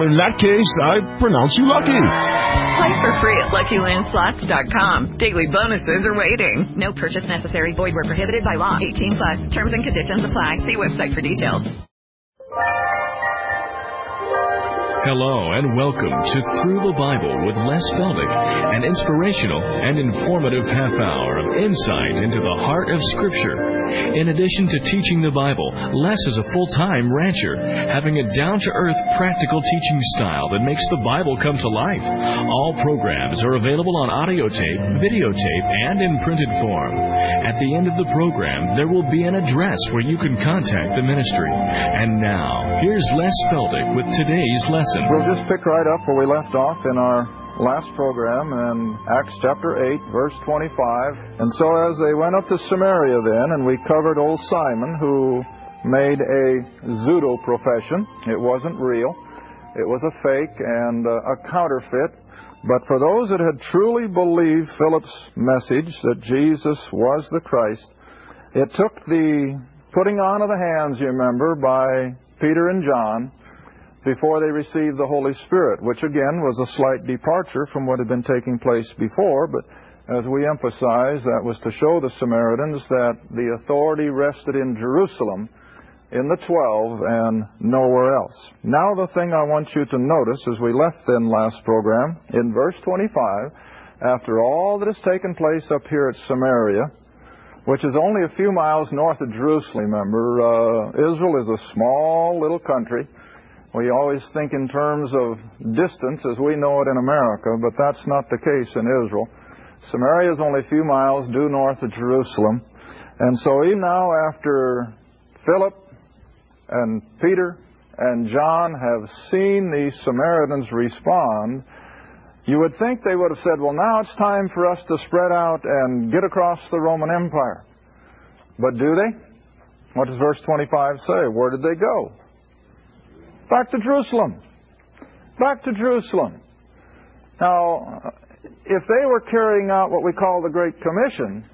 In that case, I pronounce you lucky. Play for free at LuckyLandSlots.com. Daily bonuses are waiting. No purchase necessary. Void where prohibited by law. 18 plus. Terms and conditions apply. See website for details. Hello and welcome to Through the Bible with Les Feldick, an inspirational and informative half hour of insight into the heart of Scripture. In addition to teaching the Bible, Les is a full time rancher, having a down to earth, practical teaching style that makes the Bible come to life. All programs are available on audio tape, videotape, and in printed form. At the end of the program, there will be an address where you can contact the ministry. And now, here's Les Feldick with today's lesson. We'll just pick right up where we left off in our last program in Acts chapter 8, verse 25. And so as they went up to Samaria then, and we covered old Simon, who made a pseudo profession. It wasn't real. It was a fake and uh, a counterfeit. But for those that had truly believed Philip's message that Jesus was the Christ, it took the putting on of the hands, you remember, by Peter and John, before they received the Holy Spirit, which again was a slight departure from what had been taking place before, but as we emphasize, that was to show the Samaritans that the authority rested in Jerusalem, in the twelve, and nowhere else. Now, the thing I want you to notice as we left then last program, in verse 25, after all that has taken place up here at Samaria, which is only a few miles north of Jerusalem, remember, uh, Israel is a small little country. We always think in terms of distance as we know it in America, but that's not the case in Israel. Samaria is only a few miles due north of Jerusalem. And so even now after Philip and Peter and John have seen these Samaritans respond, you would think they would have said, well, now it's time for us to spread out and get across the Roman Empire. But do they? What does verse 25 say? Where did they go? Back to Jerusalem. Back to Jerusalem. Now, if they were carrying out what we call the Great Commission,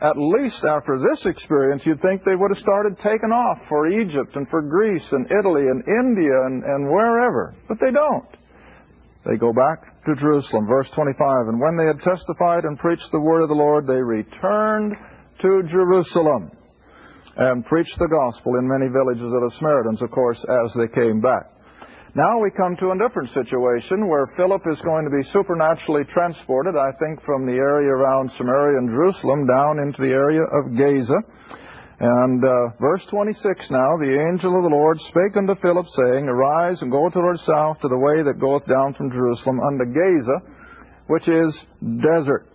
at least after this experience, you'd think they would have started taking off for Egypt and for Greece and Italy and India and, and wherever. But they don't. They go back to Jerusalem. Verse 25 And when they had testified and preached the word of the Lord, they returned to Jerusalem and preached the gospel in many villages of the Samaritans, of course, as they came back. Now we come to a different situation where Philip is going to be supernaturally transported, I think, from the area around Samaria and Jerusalem down into the area of Gaza. And uh, verse 26 now, the angel of the Lord spake unto Philip, saying, Arise and go toward south to the way that goeth down from Jerusalem unto Gaza, which is desert.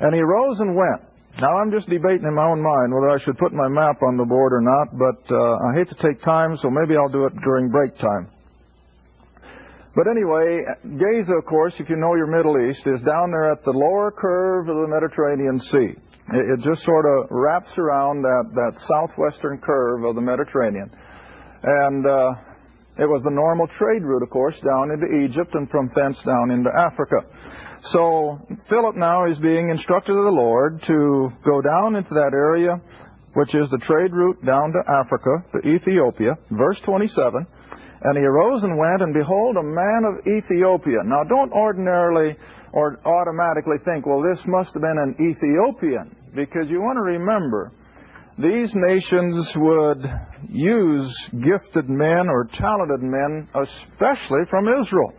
And he rose and went. Now I'm just debating in my own mind whether I should put my map on the board or not, but uh, I hate to take time, so maybe I'll do it during break time. But anyway, Gaza, of course, if you know your Middle East, is down there at the lower curve of the Mediterranean Sea. It, it just sort of wraps around that, that southwestern curve of the Mediterranean. And uh, it was the normal trade route, of course, down into Egypt and from thence down into Africa. So Philip now is being instructed of the Lord to go down into that area, which is the trade route down to Africa, to Ethiopia. Verse 27. And he arose and went, and behold, a man of Ethiopia. Now, don't ordinarily or automatically think, well, this must have been an Ethiopian, because you want to remember, these nations would use gifted men or talented men, especially from Israel.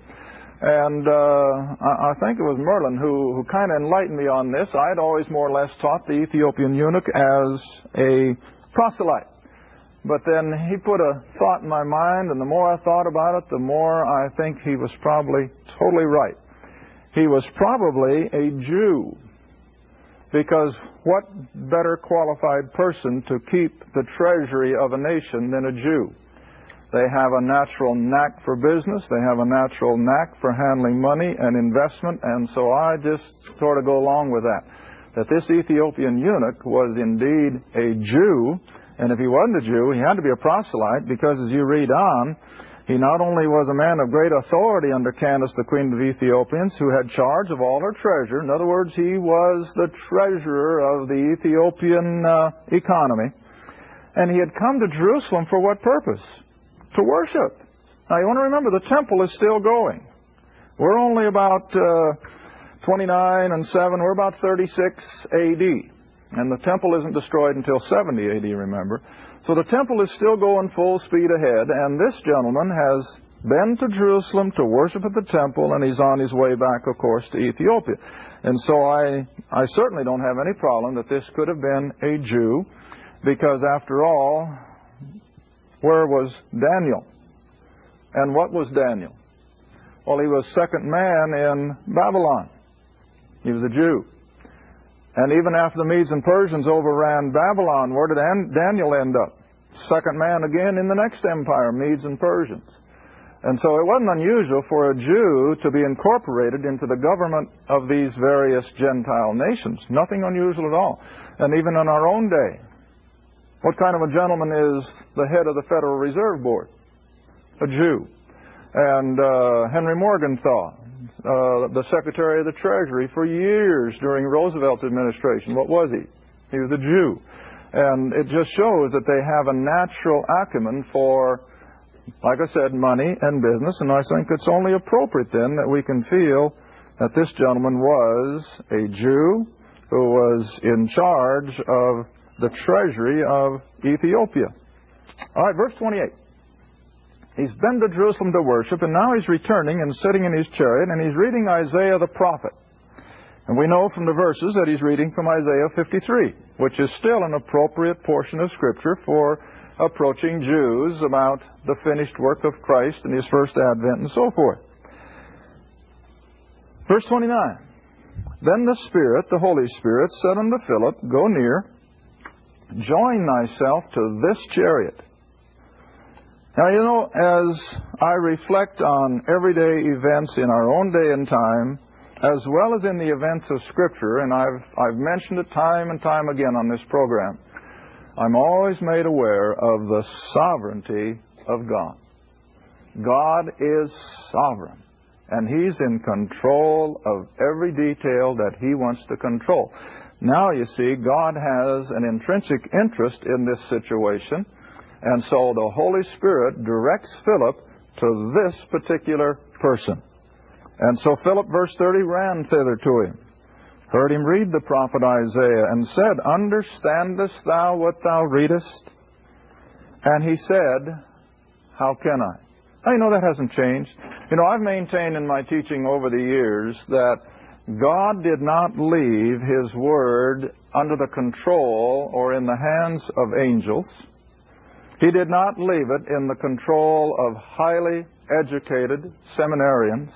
And uh, I, think it was Merlin who, who kind of enlightened me on this. I had always more or less taught the Ethiopian eunuch as a proselyte. But then he put a thought in my mind, and the more I thought about it, the more I think he was probably totally right. He was probably a Jew. Because what better qualified person to keep the treasury of a nation than a Jew? They have a natural knack for business. They have a natural knack for handling money and investment. And so I just sort of go along with that. That this Ethiopian eunuch was indeed a Jew And if he wasn't a Jew, he had to be a proselyte because as you read on, he not only was a man of great authority under Candace, the queen of the Ethiopians, who had charge of all her treasure. In other words, he was the treasurer of the Ethiopian uh, economy. And he had come to Jerusalem for what purpose? To worship. Now you want to remember the temple is still going. We're only about uh, 29 and 7, we're about 36 AD. And the temple isn't destroyed until 70 AD, remember. So the temple is still going full speed ahead, and this gentleman has been to Jerusalem to worship at the temple, and he's on his way back, of course, to Ethiopia. And so I, I certainly don't have any problem that this could have been a Jew, because after all, where was Daniel? And what was Daniel? Well, he was second man in Babylon. He was a Jew. And even after the Medes and Persians overran Babylon, where did Daniel end up? Second man again in the next empire, Medes and Persians. And so it wasn't unusual for a Jew to be incorporated into the government of these various Gentile nations. Nothing unusual at all. And even in our own day, what kind of a gentleman is the head of the Federal Reserve Board? A Jew. And uh, Henry Morgenthau, uh, the Secretary of the Treasury for years during Roosevelt's administration. What was he? He was a Jew. And it just shows that they have a natural acumen for, like I said, money and business. And I think it's only appropriate then that we can feel that this gentleman was a Jew who was in charge of the treasury of Ethiopia. All right, verse 28. He's been to Jerusalem to worship, and now he's returning and sitting in his chariot, and he's reading Isaiah the prophet. And we know from the verses that he's reading from Isaiah 53, which is still an appropriate portion of Scripture for approaching Jews about the finished work of Christ and his first advent and so forth. Verse 29. Then the Spirit, the Holy Spirit, said unto Philip, Go near, join thyself to this chariot. Now, you know, as I reflect on everyday events in our own day and time, as well as in the events of Scripture, and I've, I've mentioned it time and time again on this program, I'm always made aware of the sovereignty of God. God is sovereign, and He's in control of every detail that He wants to control. Now, you see, God has an intrinsic interest in this situation and so the Holy Spirit directs Philip to this particular person. And so Philip, verse 30, ran thither to him, heard him read the prophet Isaiah, and said, Understandest thou what thou readest? And he said, How can I? You know that hasn't changed. You know, I've maintained in my teaching over the years that God did not leave His Word under the control or in the hands of angels. He did not leave it in the control of highly educated seminarians,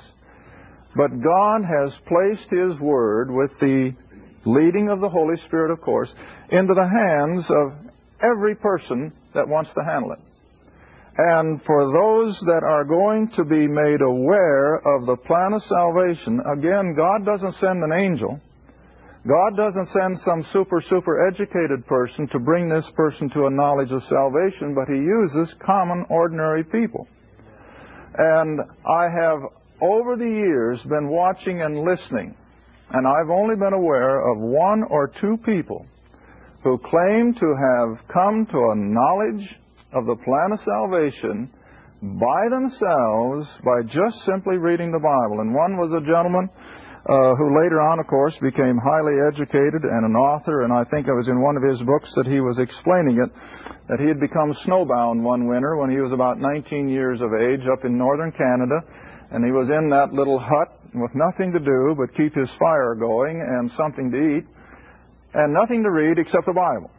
but God has placed His Word with the leading of the Holy Spirit, of course, into the hands of every person that wants to handle it. And for those that are going to be made aware of the plan of salvation, again, God doesn't send an angel. God doesn't send some super, super educated person to bring this person to a knowledge of salvation, but He uses common, ordinary people. And I have, over the years, been watching and listening, and I've only been aware of one or two people who claim to have come to a knowledge of the plan of salvation by themselves by just simply reading the Bible. And one was a gentleman uh, who later on, of course, became highly educated and an author, and I think it was in one of his books that he was explaining it, that he had become snowbound one winter when he was about 19 years of age up in northern Canada, and he was in that little hut with nothing to do but keep his fire going and something to eat, and nothing to read except the Bible.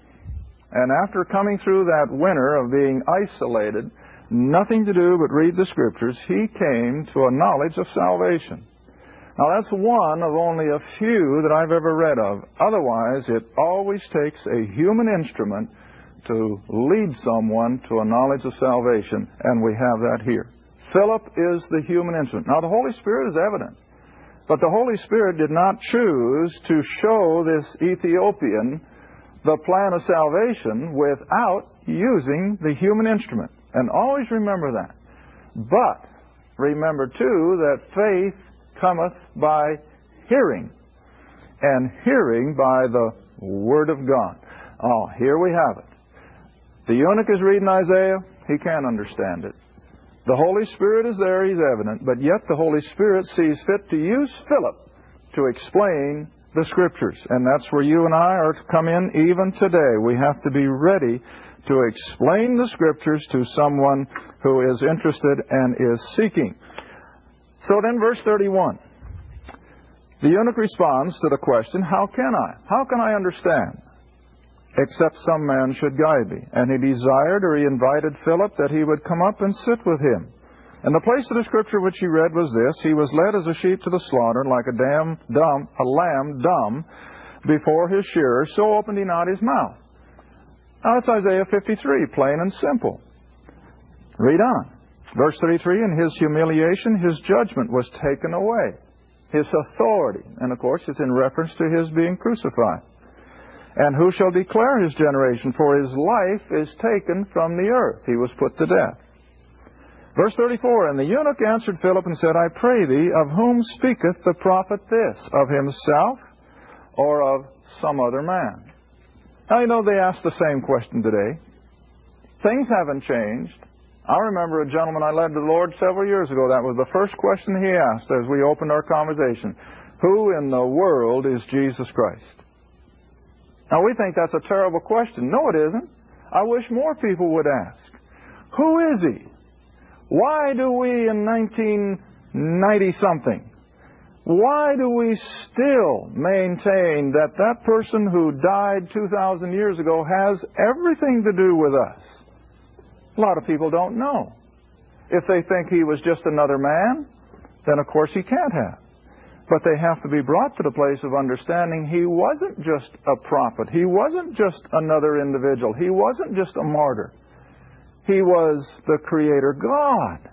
And after coming through that winter of being isolated, nothing to do but read the Scriptures, he came to a knowledge of salvation. Now, that's one of only a few that I've ever read of. Otherwise, it always takes a human instrument to lead someone to a knowledge of salvation, and we have that here. Philip is the human instrument. Now, the Holy Spirit is evident, but the Holy Spirit did not choose to show this Ethiopian the plan of salvation without using the human instrument. And always remember that. But remember too that faith cometh by hearing, and hearing by the Word of God. Oh, here we have it. The eunuch is reading Isaiah, he can't understand it. The Holy Spirit is there, he's evident, but yet the Holy Spirit sees fit to use Philip to explain the Scriptures. And that's where you and I are to come in even today. We have to be ready to explain the Scriptures to someone who is interested and is seeking. So then, verse 31. The eunuch responds to the question, How can I? How can I understand? Except some man should guide me. And he desired or he invited Philip that he would come up and sit with him. And the place of the scripture which he read was this He was led as a sheep to the slaughter, like a, dumb, a lamb dumb before his shearers, so opened he not his mouth. Now that's Isaiah 53, plain and simple. Read on. Verse 33 In his humiliation, his judgment was taken away, his authority. And of course, it's in reference to his being crucified. And who shall declare his generation? For his life is taken from the earth. He was put to death. Verse 34 And the eunuch answered Philip and said, I pray thee, of whom speaketh the prophet this? Of himself or of some other man? Now, you know, they ask the same question today. Things haven't changed. I remember a gentleman I led to the Lord several years ago. That was the first question he asked as we opened our conversation. Who in the world is Jesus Christ? Now, we think that's a terrible question. No, it isn't. I wish more people would ask. Who is he? Why do we in 1990 something, why do we still maintain that that person who died 2,000 years ago has everything to do with us? A lot of people don't know. If they think he was just another man, then of course he can't have. But they have to be brought to the place of understanding he wasn't just a prophet. He wasn't just another individual. He wasn't just a martyr. He was the Creator God.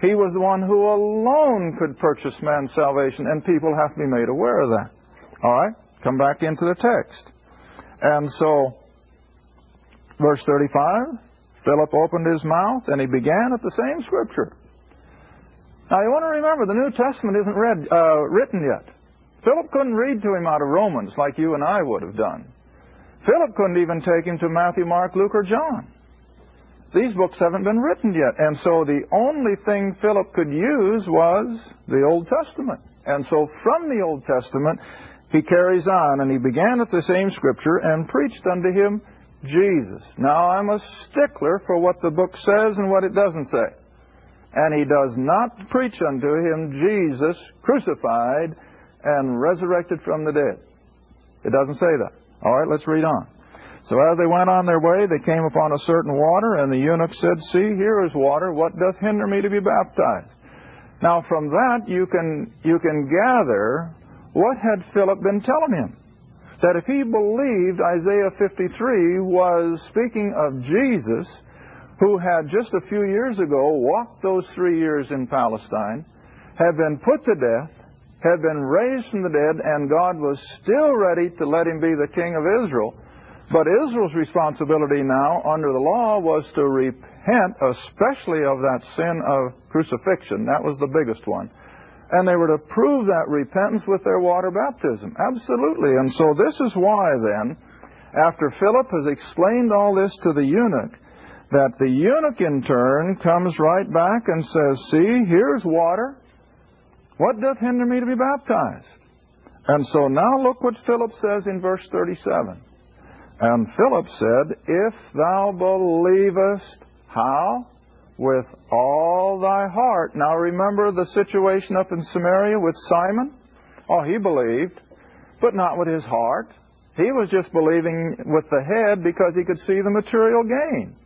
He was the one who alone could purchase man's salvation, and people have to be made aware of that. All right? Come back into the text. And so, verse 35 Philip opened his mouth, and he began at the same scripture. Now, you want to remember, the New Testament isn't read, uh, written yet. Philip couldn't read to him out of Romans like you and I would have done. Philip couldn't even take him to Matthew, Mark, Luke, or John. These books haven't been written yet. And so the only thing Philip could use was the Old Testament. And so from the Old Testament, he carries on, and he began at the same scripture and preached unto him Jesus. Now I'm a stickler for what the book says and what it doesn't say. And he does not preach unto him Jesus crucified and resurrected from the dead. It doesn't say that. All right, let's read on. So as they went on their way, they came upon a certain water, and the eunuch said, See, here is water. What doth hinder me to be baptized? Now from that you can you can gather what had Philip been telling him. That if he believed Isaiah 53 was speaking of Jesus, who had just a few years ago walked those three years in Palestine, had been put to death, had been raised from the dead, and God was still ready to let him be the king of Israel, but Israel's responsibility now under the law was to repent, especially of that sin of crucifixion. That was the biggest one. And they were to prove that repentance with their water baptism. Absolutely. And so this is why then, after Philip has explained all this to the eunuch, that the eunuch in turn comes right back and says, See, here's water. What doth hinder me to be baptized? And so now look what Philip says in verse 37. And Philip said, If thou believest, how? With all thy heart. Now remember the situation up in Samaria with Simon? Oh, he believed, but not with his heart. He was just believing with the head because he could see the material gain.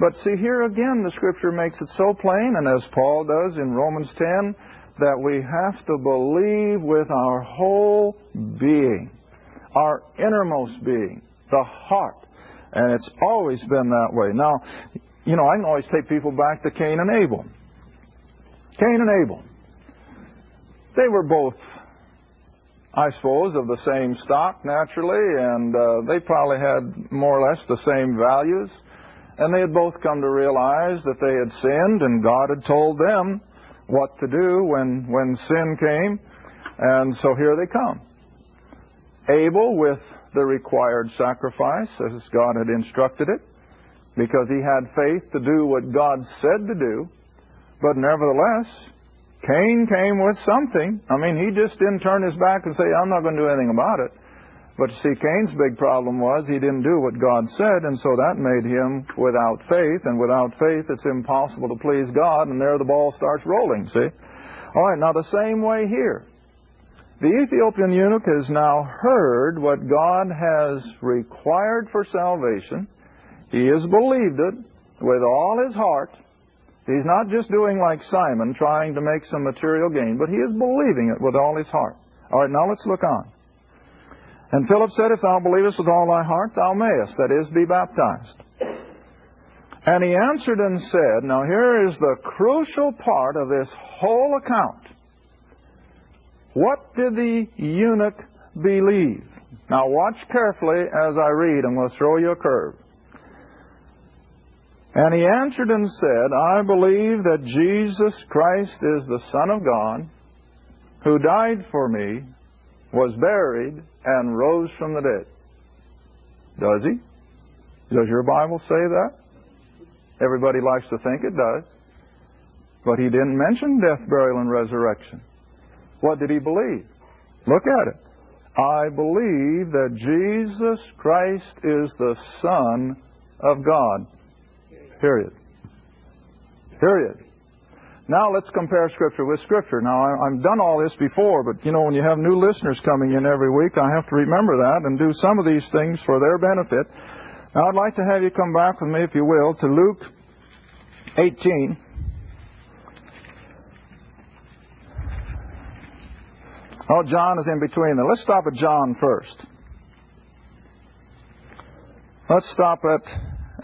But see, here again, the Scripture makes it so plain, and as Paul does in Romans 10, that we have to believe with our whole being, our innermost being the heart. And it's always been that way. Now, you know, I can always take people back to Cain and Abel. Cain and Abel. They were both I suppose, of the same stock, naturally, and uh, they probably had more or less the same values. And they had both come to realize that they had sinned, and God had told them what to do when, when sin came. And so here they come. Abel with the required sacrifice, as God had instructed it, because he had faith to do what God said to do. But nevertheless, Cain came with something. I mean, he just didn't turn his back and say, I'm not going to do anything about it. But see, Cain's big problem was he didn't do what God said, and so that made him without faith, and without faith it's impossible to please God, and there the ball starts rolling, see? All right, now the same way here. The Ethiopian eunuch has now heard what God has required for salvation. He has believed it with all his heart, He's not just doing like Simon, trying to make some material gain, but he is believing it with all his heart. All right, now let's look on. And Philip said, If thou believest with all thy heart, thou mayest, that is, be baptized. And he answered and said, Now here is the crucial part of this whole account. What did the eunuch believe? Now watch carefully as I read. I'm going to throw you a curve. And he answered and said, I believe that Jesus Christ is the Son of God, who died for me, was buried, and rose from the dead. Does he? Does your Bible say that? Everybody likes to think it does. But he didn't mention death, burial, and resurrection. What did he believe? Look at it. I believe that Jesus Christ is the Son of God. Period. Period. Now let's compare Scripture with Scripture. Now, I've done all this before, but you know, when you have new listeners coming in every week, I have to remember that and do some of these things for their benefit. Now, I'd like to have you come back with me, if you will, to Luke 18. Oh, John is in between there. Let's stop at John first. Let's stop at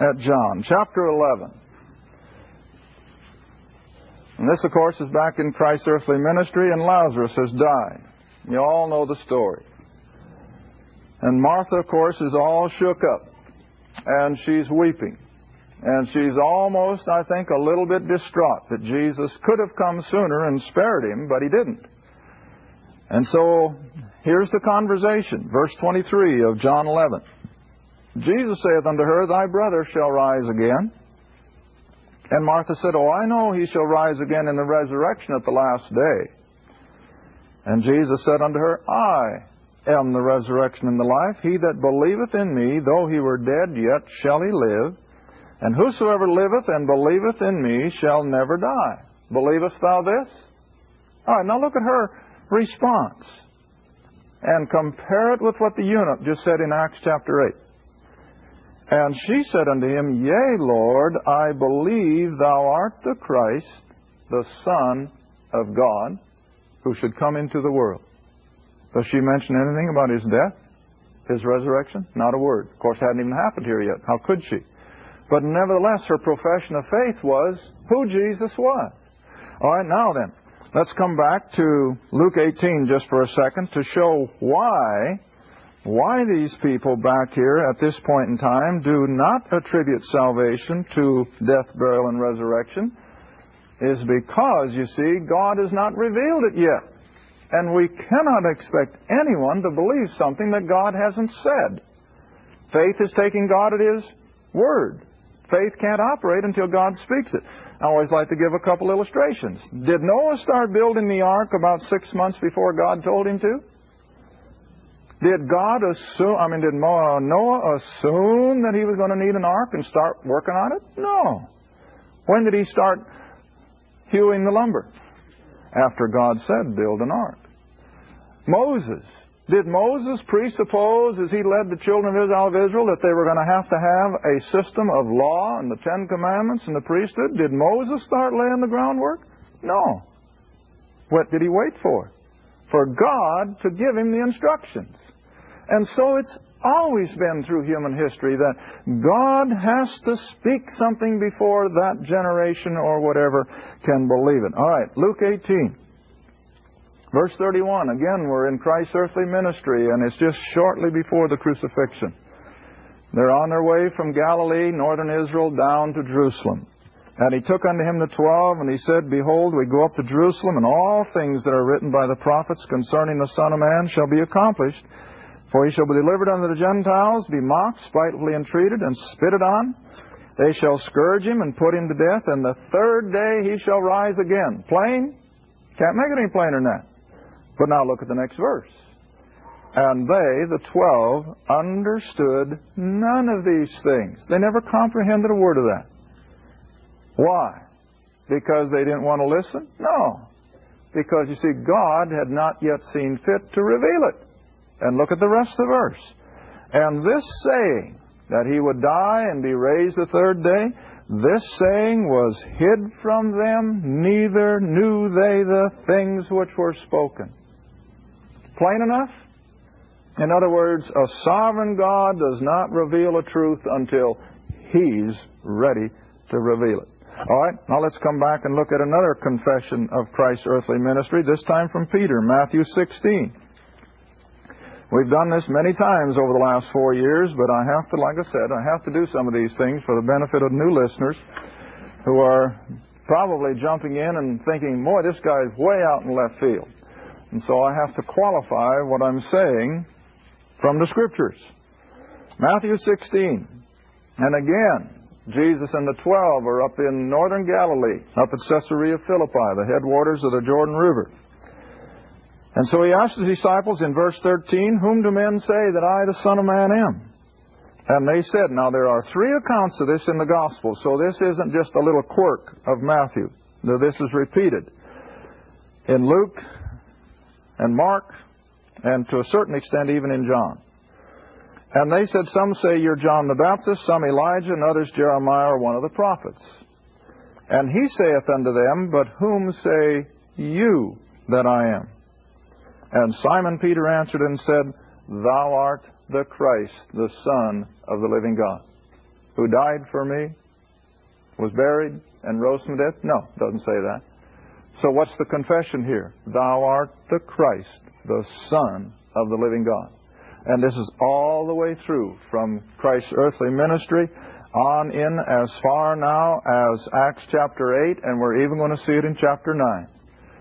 at John, chapter 11. And this, of course, is back in Christ's earthly ministry, and Lazarus has died. You all know the story. And Martha, of course, is all shook up, and she's weeping. And she's almost, I think, a little bit distraught that Jesus could have come sooner and spared him, but he didn't. And so, here's the conversation, verse 23 of John 11. Jesus saith unto her, Thy brother shall rise again. And Martha said, Oh, I know he shall rise again in the resurrection at the last day. And Jesus said unto her, I am the resurrection and the life. He that believeth in me, though he were dead, yet shall he live. And whosoever liveth and believeth in me shall never die. Believest thou this? All right, now look at her response. And compare it with what the eunuch just said in Acts chapter 8. And she said unto him, Yea, Lord, I believe thou art the Christ, the Son of God, who should come into the world. Does she mention anything about his death, his resurrection? Not a word. Of course, it hadn't even happened here yet. How could she? But nevertheless, her profession of faith was who Jesus was. All right, now then, let's come back to Luke 18 just for a second to show why why these people back here at this point in time do not attribute salvation to death, burial, and resurrection is because, you see, God has not revealed it yet. And we cannot expect anyone to believe something that God hasn't said. Faith is taking God at His word. Faith can't operate until God speaks it. I always like to give a couple illustrations. Did Noah start building the ark about six months before God told him to? Did God assume, I mean, did uh, Noah assume that he was going to need an ark and start working on it? No. When did he start hewing the lumber? After God said, build an ark. Moses. Did Moses presuppose, as he led the children of Israel, that they were going to have to have a system of law and the Ten Commandments and the priesthood? Did Moses start laying the groundwork? No. What did he wait for? For God to give him the instructions. And so it's always been through human history that God has to speak something before that generation or whatever can believe it. All right, Luke 18, Verse 31, again, we're in Christ's earthly ministry, and it's just shortly before the crucifixion. They're on their way from Galilee, northern Israel, down to Jerusalem. And he took unto him the twelve, and he said, Behold, we go up to Jerusalem, and all things that are written by the prophets concerning the Son of Man shall be accomplished. For he shall be delivered unto the Gentiles, be mocked, spitefully entreated, and spitted on. They shall scourge him and put him to death, and the third day he shall rise again. Plain? Can't make it any plainer than that. But now look at the next verse. And they, the twelve, understood none of these things. They never comprehended a word of that. Why? Because they didn't want to listen? No. Because you see, God had not yet seen fit to reveal it. And look at the rest of the verse. And this saying, that he would die and be raised the third day, this saying was hid from them, neither knew they the things which were spoken. Plain enough? In other words, a sovereign God does not reveal a truth until He's ready to reveal it. All right, now let's come back and look at another confession of Christ's earthly ministry, this time from Peter, Matthew 16. We've done this many times over the last four years, but I have to, like I said, I have to do some of these things for the benefit of new listeners who are probably jumping in and thinking, boy, this guy's way out in left field. And so I have to qualify what I'm saying from the Scriptures. Matthew 16. And again, Jesus and the twelve are up in northern Galilee, up at Caesarea Philippi, the headwaters of the Jordan River. And so he asked his disciples in verse 13, Whom do men say that I, the Son of Man, am? And they said, Now there are three accounts of this in the Gospel, so this isn't just a little quirk of Matthew. No, this is repeated in Luke and Mark, and to a certain extent even in John. And they said, Some say you're John the Baptist, some Elijah, and others Jeremiah or one of the prophets. And he saith unto them, But whom say you that I am? And Simon Peter answered and said, Thou art the Christ, the Son of the living God, who died for me, was buried, and rose from death? No, doesn't say that. So what's the confession here? Thou art the Christ, the Son of the living God. And this is all the way through from Christ's earthly ministry on in as far now as Acts chapter 8, and we're even going to see it in chapter 9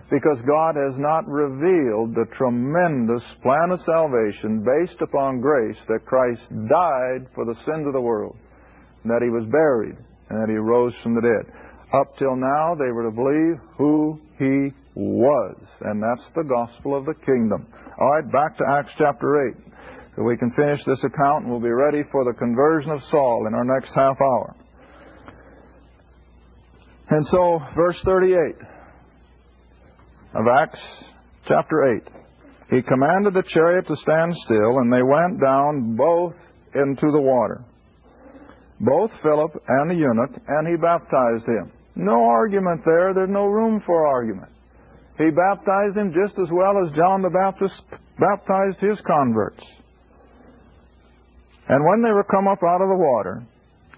because God has not revealed the tremendous plan of salvation based upon grace that Christ died for the sins of the world, and that he was buried, and that he rose from the dead. Up till now, they were to believe who he was, and that's the gospel of the kingdom. All right, back to Acts chapter 8. So we can finish this account and we'll be ready for the conversion of Saul in our next half hour. And so, verse 38 of Acts chapter 8. He commanded the chariot to stand still, and they went down both into the water, both Philip and the eunuch, and he baptized him. No argument there. There's no room for argument. He baptized him just as well as John the Baptist baptized his converts. And when they were come up out of the water,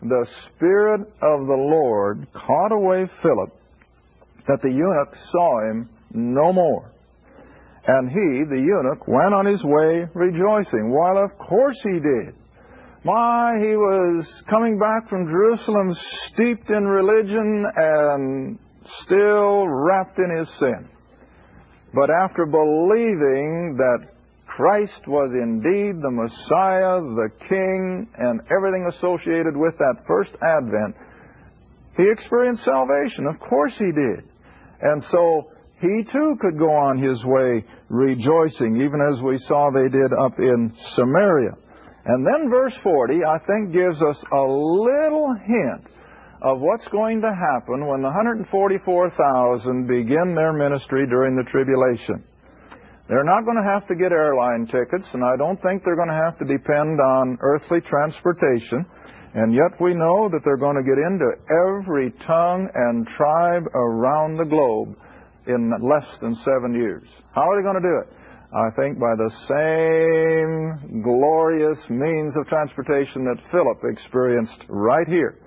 the Spirit of the Lord caught away Philip, that the eunuch saw him no more. And he, the eunuch, went on his way rejoicing. While of course he did. My, he was coming back from Jerusalem steeped in religion and still wrapped in his sin. But after believing that Christ was indeed the Messiah, the King, and everything associated with that first advent, he experienced salvation. Of course he did. And so he too could go on his way rejoicing, even as we saw they did up in Samaria. And then verse 40, I think, gives us a little hint of what's going to happen when the 144,000 begin their ministry during the tribulation. They're not going to have to get airline tickets, and I don't think they're going to have to depend on earthly transportation. And yet we know that they're going to get into every tongue and tribe around the globe in less than seven years. How are they going to do it? I think by the same glorious means of transportation that Philip experienced right here.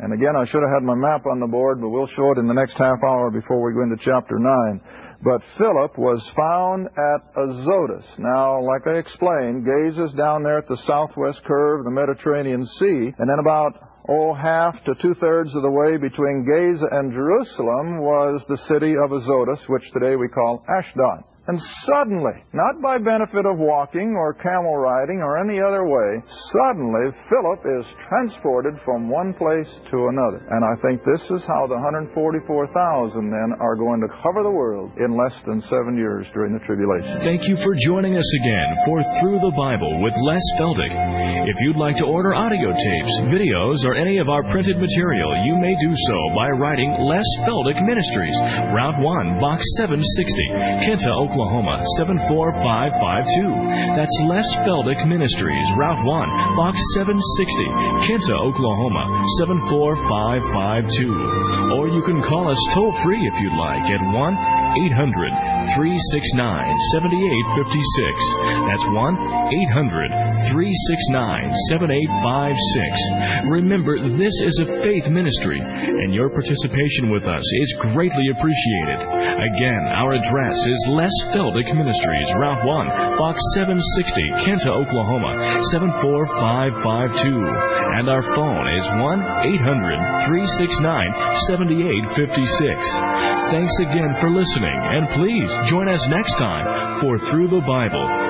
And again, I should have had my map on the board, but we'll show it in the next half hour before we go into chapter 9. But Philip was found at Azotus. Now, like I explained, Gaza is down there at the southwest curve of the Mediterranean Sea, and then about oh, half to two thirds of the way between Gaza and Jerusalem was the city of Azotus, which today we call Ashdod. And suddenly, not by benefit of walking or camel riding or any other way, suddenly Philip is transported from one place to another. And I think this is how the 144,000 then are going to cover the world in less than seven years during the tribulation. Thank you for joining us again for Through the Bible with Les Feldick. If you'd like to order audio tapes, videos, or any of our printed material, you may do so by writing Les Feldick Ministries, Route 1, Box 760, Kinta, Oklahoma. Oklahoma 74552. That's Les Feldick Ministries, Route 1, Box 760, Kinta, Oklahoma 74552. Or you can call us toll free if you'd like at 1 800 369 7856. That's 1 800 369 7856. Remember, this is a faith ministry, and your participation with us is greatly appreciated. Again, our address is Les Feldick Ministries, Route 1, Box 760, Kinta, Oklahoma 74552. And our phone is 1 800 369 7856. Thanks again for listening, and please join us next time for Through the Bible